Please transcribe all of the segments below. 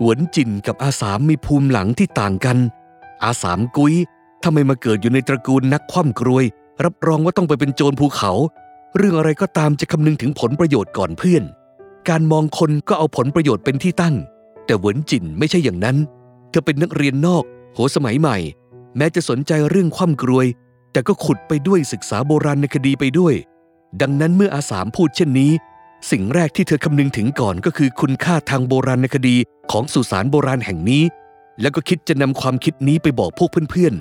หวนจินกับอาสามมีภูมิหลังที่ต่างกัน อาสามกุ้ยทำไมมาเกิดอยู่ในตระกูลนักคว่ำกรวย รับรองว่าต้องไปเป็นโจรภูเขา เรื่องอะไรก็ตามจะคำนึงถึงผลประโยชน์ก่อนเพื่อน การมองคนก็เอาผลประโยชน์เป็นที่ตั้ง แต่หวนจินไม่ใช่อย่างนั้น เธอเป็นนักเรียนนอก โหสมัยใหม่ แม้จะสนใจเรื่องคว่ำกรวย แต่ก็ขุดไปด้วยศึกษาโบราณคดีไปด้วย ดังนั้นเมื่ออาสามพูดเช่นนี้ สิ่งแรกที่เธอคำนึงถึงก่อนก็คือคุณค่าทางโบราณคดี ของสุสานโบราณแห่งนี้ แล้วก็คิดจะนำความคิดนี้ไปบอกพวกเพื่อน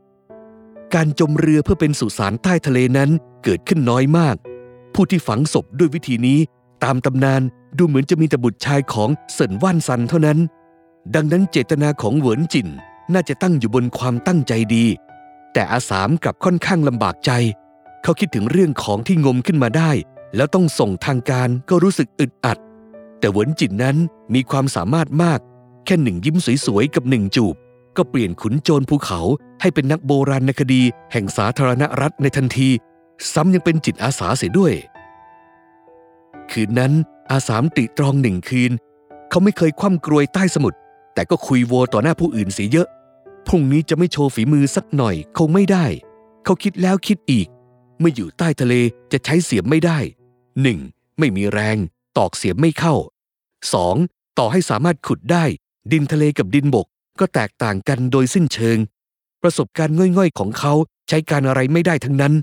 ๆ การจมเรือเพื่อเป็นสุสานใต้ทะเลนั้นเกิดขึ้นน้อยมาก ผู้ที่ฝังศพด้วยวิธีนี้ตามตำนานดูเหมือนจะมีแต่บุตรชายของเซินว่านซันเท่านั้น ดังนั้นเจตนาของเหวินจินน่าจะตั้งอยู่บนความตั้งใจดี แต่อาสามกลับค่อนข้างลำบากใจ เขาคิดถึงเรื่องของที่งมขึ้นมาได้ แล้วต้องส่งทางการก็รู้สึกอึดอัด แต่เหวินจินนั้นมีความสามารถมาก แค่หนึ่งยิ้มสวยๆกับหนึ่งจูบ ก็เปลี่ยนขุนโจรภูเขาให้เป็นนักโบราณคดี แห่งสาธารณรัฐในทันที ซ้ำยังเป็นจิตอาสาเสียด้วย คืนนั้นอาสามติตรองหนึ่งคืน เขาไม่เคยคว่ำกรวยใต้สมุทรแต่ก็คุยโวต่อหน้าผู้อื่นเสียเยอะพรุ่งนี้จะไม่โชว์ฝีมือสักหน่อยคงไม่ได้ เขาคิดแล้วคิดอีก เมื่ออยู่ใต้ทะเลจะใช้เสียมไม่ได้ 1. ไม่มีแรง ตอกเสียมไม่เข้า 2. ต่อให้สามารถขุดได้ ดินทะเลกับดินบก ก็แตกต่างกันโดยสิ้นเชิง ประสบการณ์ง่อยๆของเขาใช้การอะไรไม่ได้ทั้งนั้น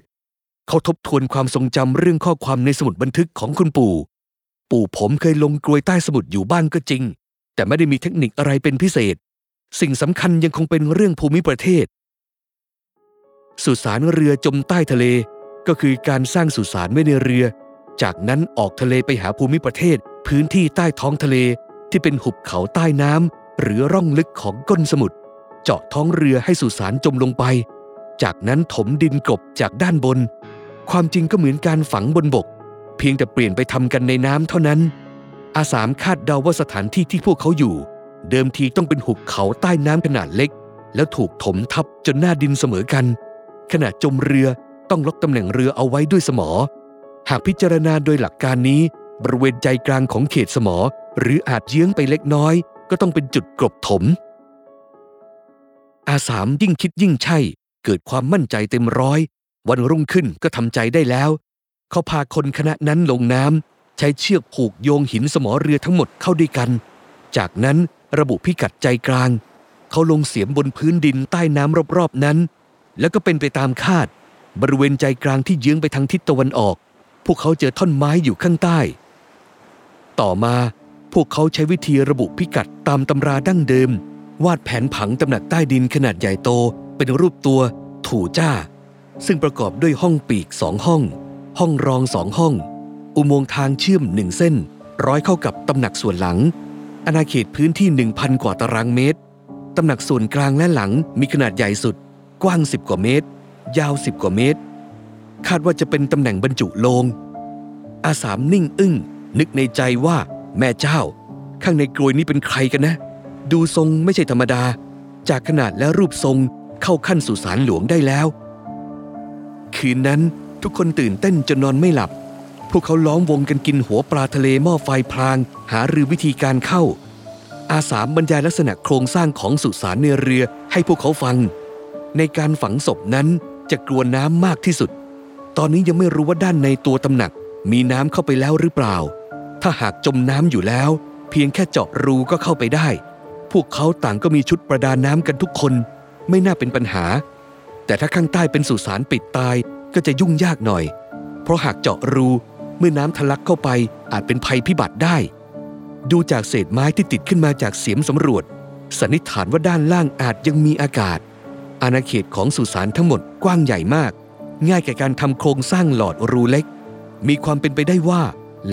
เขาทบทวนความทรงจำเรื่องข้อความในสมุดบันทึกของคุณปู่ ปู่ผมเคยลงกรวยใต้สมุทรอยู่บ้างก็จริง แต่ไม่ได้มีเทคนิคอะไรเป็นพิเศษ สิ่งสำคัญยังคงเป็นเรื่องภูมิประเทศ สุสานเรือจมใต้ทะเลก็คือการสร้างสุสานไว้ในเรือ จากนั้นออกทะเลไปหาภูมิประเทศ พื้นที่ใต้ท้องทะเลที่เป็นหุบเขาใต้น้ำหรือร่องลึกของก้นสมุทรเจาะท้องเรือให้สุสานจมลงไป จากนั้นถมดินกลบจากด้านบน ความจริงก็เหมือนการฝังบนบก เพียงแต่เปลี่ยนไปทำกันในน้ำเท่านั้น อาสามคาดเดาว่าสถานที่ที่พวกเขาอยู่ เดิมทีต้องเป็นหุบเขาใต้น้ำขนาดเล็ก แล้วถูกถมทับจนหน้าดินเสมอกัน ขณะจมเรือต้องล็อกตำแหน่งเรือเอาไว้ด้วยสมอ หากพิจารณาโดยหลักการนี้ บริเวณใจกลางของเขตสมอ หรืออาจเยื้องไปเล็กน้อย ก็ต้องเป็นจุดกลบถม อาสามยิ่งคิดยิ่งใช่ เกิดความมั่นใจเต็มร้อย วันรุ่งขึ้นก็ทำใจได้แล้ว เขาพาคนคณะนั้นลงน้ำใช้เชือกผูกโยงหินสมอเรือทั้งหมดเข้าด้วยกัน จากนั้นระบุพิกัดใจกลาง เขาลงเสียมบนพื้นดินใต้น้ำรอบๆนั้น แล้วก็เป็นไปตามคาด บริเวณใจกลางที่เยื้องไปทางทิศตะวันออกพวกเขาเจอท่อนไม้อยู่ข้างใต้ ต่อมา พวกเขาใช้วิธีระบุพิกัดตามตำราดั้งเดิม วาดแผนผังตำหนักใต้ดินขนาดใหญ่โต เป็นรูปตัวถูจ้า ซึ่งประกอบด้วยห้องปีกสองห้อง ห้องรองสองห้อง อุโมงค์ทางเชื่อมหนึ่งเส้น ร้อยเข้ากับตำหนักส่วนหลัง อาณาเขตพื้นที่ 1,000 กว่าตารางเมตรตำหนักส่วนกลางและหลังมีขนาดใหญ่สุด กว้าง 10 กว่าเมตร ยาว 10 กว่าเมตร คาดว่าจะเป็นตำแหน่งบรรจุโลงอาสามนิ่งอึ้ง นึกในใจว่าแม่เจ้า ข้างในกรวยนี้เป็นใครกันนะ ดูทรงไม่ใช่ธรรมดา จากขนาดและรูปทรงเข้าขั้นสุสานหลวงได้แล้ว คืนนั้นทุกคนตื่นเต้นจนนอนไม่หลับ พวกเขาล้อมวงกันกินหัวปลาทะเลหม้อไฟพลาง หารือวิธีการเข้า อาสามบรรยายลักษณะโครงสร้างของสุสานในเรือให้พวกเขาฟัง ในการฝังศพนั้นจะกลัวน้ำมากที่สุด ตอนนี้ยังไม่รู้ว่าด้านในตัวตำหนักมีน้ำเข้าไปแล้วหรือเปล่า ถ้าหากจมน้ำอยู่แล้ว เพียงแค่เจาะรูก็เข้าไปได้ พวกเขาต่างก็มีชุดประดาน้ำกันทุกคน ไม่น่าเป็นปัญหา แต่ถ้าข้างใต้เป็นสุสานปิดตายก็จะยุ่งยากหน่อย เพราะหากเจาะรูเมื่อน้ำทะลักเข้าไปอาจเป็นภัยพิบัติได้ ดูจากเศษไม้ที่ติดขึ้นมาจากเสียมสำรวจ สันนิษฐานว่าด้านล่างอาจยังมีอากาศ อาณาเขตของสุสานทั้งหมดกว้างใหญ่มาก ง่ายแก่การทำโครงสร้างหลอดรูเล็ก มีความเป็นไปได้ว่า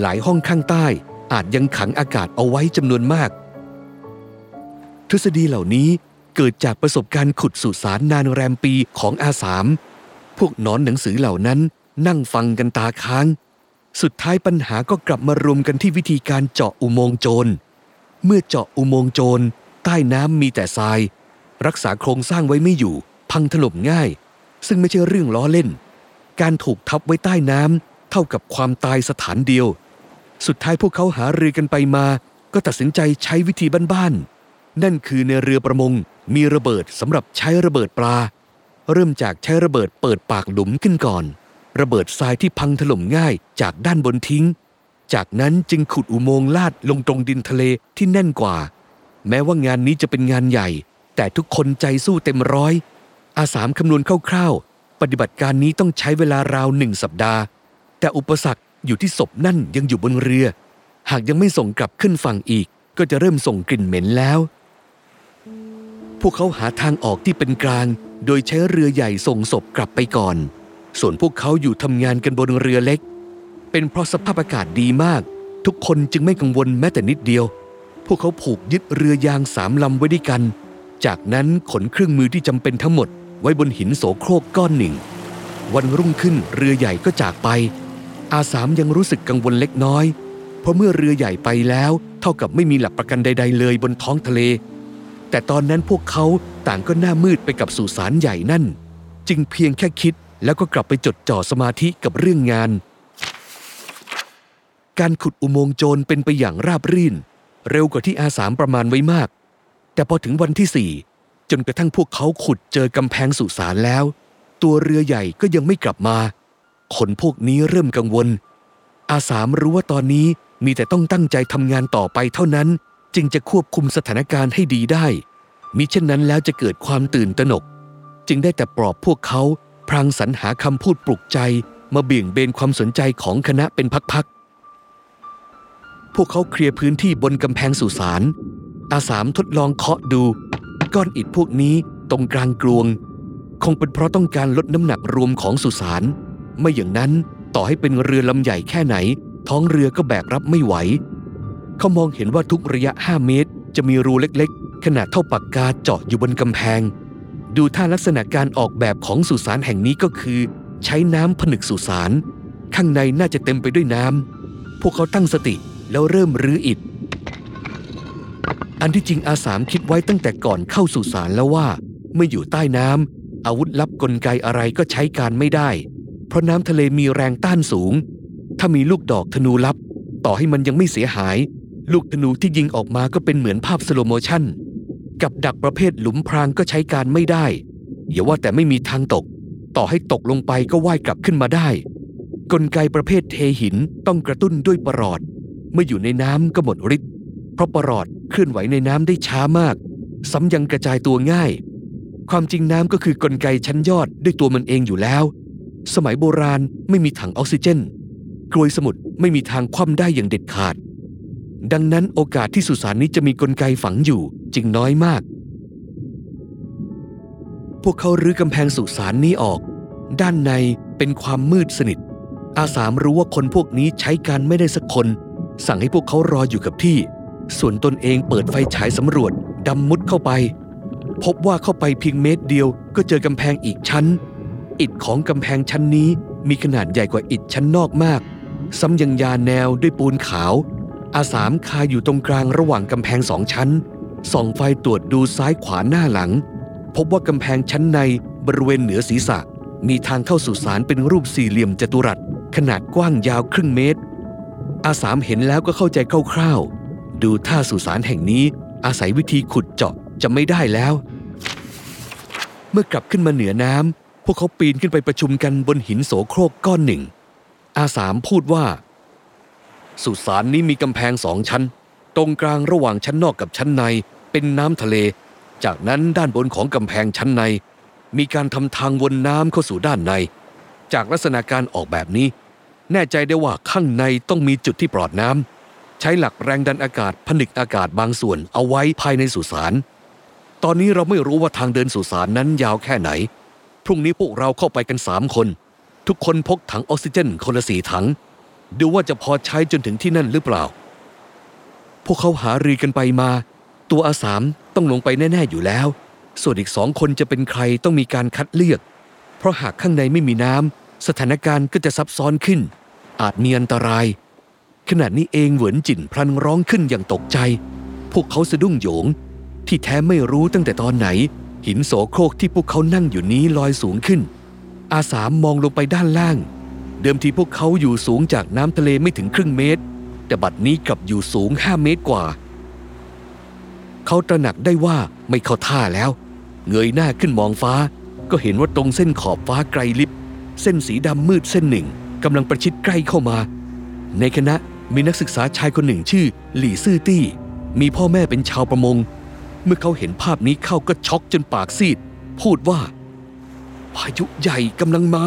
หลายห้องข้างใต้อาจยังขังอากาศเอาไว้จำนวนมาก ทฤษฎีเหล่านี้เกิดจากประสบการณ์ขุดสุสานนานแรมปีของอาสาม พวกนอนหนังสือเหล่านั้นนั่งฟังกันตาค้าง สุดท้ายปัญหาก็กลับมารวมกันที่วิธีการเจาะอุโมงค์โจร เมื่อเจาะอุโมงค์โจร ใต้น้ำมีแต่ทราย รักษาโครงสร้างไว้ไม่อยู่ พังถล่มง่าย ซึ่งไม่ใช่เรื่องล้อเล่น การถูกทับไว้ใต้น้ำเท่ากับความตายสถานเดียว สุดท้ายพวกเขาหารือกันไปมา ก็ตัดสินใจใช้วิธีบ้านๆ นั่นคือในเรือประมงมีระเบิดสำหรับใช้ระเบิดปลา เริ่มจากใช้ระเบิดเปิดปากหลุมขึ้นก่อน ระเบิดทรายที่พังถล่มง่ายจากด้านบนทิ้ง จากนั้นจึงขุดอุโมงค์ลาดลงตรงดินทะเลที่แน่นกว่า แม้ว่างานนี้จะเป็นงานใหญ่ แต่ทุกคนใจสู้เต็มร้อย อาสามคำนวณคร่าวๆ ปฏิบัติการนี้ต้องใช้เวลาราวหนึ่งสัปดาห์ แต่อุปสรรค อยู่ที่ศพนั่นยังอยู่บนเรือ หากยังไม่ส่งกลับขึ้นฝั่งอีก ก็จะเริ่มส่งกลิ่นเหม็นแล้ว พวกเขาหาทางออกที่เป็นกลาง โดยใช้เรือใหญ่ส่งศพกลับไปก่อน ส่วนพวกเขาอยู่ทำงานกันบนเรือเล็ก เป็นเพราะสภาพอากาศดีมาก ทุกคนจึงไม่กังวลแม้แต่นิดเดียว พวกเขาผูกยึดเรือยางสามลำไว้ด้วยกัน จากนั้นขนเครื่องมือที่จำเป็นทั้งหมด ไว้บนหินโสโครกก้อนหนึ่ง วันรุ่งขึ้นเรือใหญ่ก็จากไป อาสามยังรู้สึกกังวลเล็กน้อย เพราะเมื่อเรือใหญ่ไปแล้ว เท่ากับไม่มีหลักประกันใด ๆ เลยบนท้องทะเล แต่ตอนนั้นพวกเขาต่างก็หน้ามืดไปกับสุสานใหญ่นั่น จึงเพียงแค่คิดแล้วก็กลับไปจดจ่อสมาธิกับเรื่องงาน การขุดอุโมงค์โจรเป็นไปอย่างราบรื่น เร็วกว่าที่อาสามประมาณไว้มาก แต่พอถึงวันที่สี่จนกระทั่งพวกเขาขุดเจอกำแพงสุสานแล้ว ตัวเรือใหญ่ก็ยังไม่กลับมา คนพวกนี้เริ่มกังวล อาสามรู้ว่าตอนนี้มีแต่ต้องตั้งใจทำงานต่อไปเท่านั้น จึงจะควบคุมสถานการณ์ให้ดีได้ มิเช่นนั้นแล้วจะเกิดความตื่นตระหนก จึงได้แต่ปลอบพวกเขาพรางสรรหาคำพูดปลุกใจ มาเบี่ยงเบนความสนใจของคณะเป็นพักๆ พวกเขาเคลียร์พื้นที่บนกำแพงสุสาน อาสามทดลองเคาะดู ก้อนอิฐพวกนี้ตรงกลางกลวง คงเป็นเพราะต้องการลดน้ำหนักรวมของสุสาน ไม่อย่างนั้นต่อให้เป็นเรือลำใหญ่แค่ไหน ท้องเรือก็แบกรับไม่ไหว เขามองเห็นว่าทุกระยะ 5 เมตร จะมีรูเล็กๆ ขนาดเท่าปากกาเจาะอยู่บนกำแพง ดูท่าลักษณะการออกแบบของสุสานแห่งนี้ก็คือ ใช้น้ำผนึกสุสาน ข้างในน่าจะเต็มไปด้วยน้ำพวกเขาตั้งสติแล้วเริ่มรื้ออิฐอันที่จริงอาสามคิดไว้ตั้งแต่ก่อนเข้าสุสานแล้วว่า เมื่ออยู่ใต้น้ำอาวุธลับกลไกอะไรก็ใช้การไม่ได้ เพราะน้ำทะเลมีแรงต้านสูง ถ้ามีลูกดอกธนูลับ ต่อให้มันยังไม่เสียหาย ลูกธนูที่ยิงออกมาก็เป็นเหมือนภาพ slow motion กับดักประเภทหลุมพรางก็ใช้การไม่ได้อย่าว่าแต่ไม่มีทางตก ต่อให้ตกลงไปก็ว่ายกลับขึ้นมาได้ กลไกประเภทเทหินต้องกระตุ้นด้วยประหลอด เมื่ออยู่ในน้ำก็หมดฤทธิ์เพราะประหลอดเคลื่อนไหวในน้ำได้ช้ามากซ้ำยังกระจายตัวง่าย ความจริงน้ำก็คือกลไกชั้นยอดด้วยตัวมันเองอยู่แล้ว สมัยโบราณไม่มีถังออกซิเจน กรวยสมุทรไม่มีทางคว่ำได้อย่างเด็ดขาด ดังนั้นโอกาสที่สุสานนี้จะมีกลไกฝังอยู่จึงน้อยมาก พวกเขารื้อกำแพงสุสานนี้ออก ด้านในเป็นความมืดสนิท อาสามรู้ว่าคนพวกนี้ใช้การไม่ได้สักคน สั่งให้พวกเขารออยู่กับที่ ส่วนตนเองเปิดไฟฉายสำรวจดำมุดเข้าไป พบว่าเข้าไปเพียงเมตรเดียวก็เจอกำแพงอีกชั้น อิฐของกำแพงชั้นนี้มีขนาดใหญ่กว่าอิฐชั้นนอกมาก ซ้ำยังยาแนวด้วยปูนขาว อาสามคาอยู่ตรงกลางระหว่างกำแพงสองชั้น ส่องไฟตรวจดูซ้ายขวาหน้าหลัง พบว่ากำแพงชั้นในบริเวณเหนือศีรษะ มีทางเข้าสู่ศาลเป็นรูปสี่เหลี่ยมจัตุรัส ขนาดกว้างยาวครึ่งเมตร อาสามเห็นแล้วก็เข้าใจคร่าวๆ ดูท่าสุสานแห่งนี้อาศัยวิธีขุดเจาะจะไม่ได้แล้ว เมื่อกลับขึ้นมาเหนือน้ำ พวกเขาปีนขึ้นไปประชุมกันบนหินโสโครกก้อนหนึ่ง อาสามพูดว่า สุสานนี้มีกำแพงสองชั้น ตรงกลางระหว่างชั้นนอกกับชั้นในเป็นน้ำทะเล จากนั้นด้านบนของกำแพงชั้นใน มีการทำทางวนน้ำเข้าสู่ด้านใน จากลักษณะการออกแบบนี้ แน่ใจได้ว่าข้างในต้องมีจุดที่ปลอดน้ำใช้หลักแรงดันอากาศผนึกอากาศบางส่วนเอาไว้ภายในสุสานตอนนี้เราไม่รู้ว่าทางเดินสุสานนั้นยาวแค่ไหน พรุ่งนี้พวกเราเข้าไปกันสามคน ทุกคนพกถังออกซิเจนคนละสี่ถัง ดูว่าจะพอใช้จนถึงที่นั่นหรือเปล่า พวกเขาหารือกันไปมา ตัวอาสามต้องลงไปแน่ ๆ อยู่แล้ว ส่วนอีกสองคนจะเป็นใครต้องมีการคัดเลือก เพราะหากข้างในไม่มีน้ำสถานการณ์ก็จะซับซ้อนขึ้น อาจมีอันตราย ขณะนี้เองเหวินจินพลันร้องขึ้นอย่างตกใจ พวกเขาสะดุ้งโยง ที่แท้ไม่รู้ตั้งแต่ตอนไหน หินโสโครกที่พวกเขานั่งอยู่นี้ลอยสูงขึ้น อาสามมองลงไปด้านล่าง เดิมทีพวกเขาอยู่สูงจากน้ำทะเลไม่ถึงครึ่งเมตร แต่บัดนี้กลับอยู่สูงห้าเมตรกว่า เขาตระหนักได้ว่าไม่เข้าท่าแล้ว เงยหน้าขึ้นมองฟ้า ก็เห็นว่าตรงเส้นขอบฟ้าไกลลิบ เส้นสีดำมืดเส้นหนึ่งกำลังประชิดใกล้เข้ามา ในคณะมีนักศึกษาชายคนหนึ่งชื่อ หลี่ซื่อตี้ มีพ่อแม่เป็นชาวประมง เมื่อเขาเห็นภาพนี้เข้าก็ช็อกจนปากซีด พูดว่า พายุใหญ่กำลังมา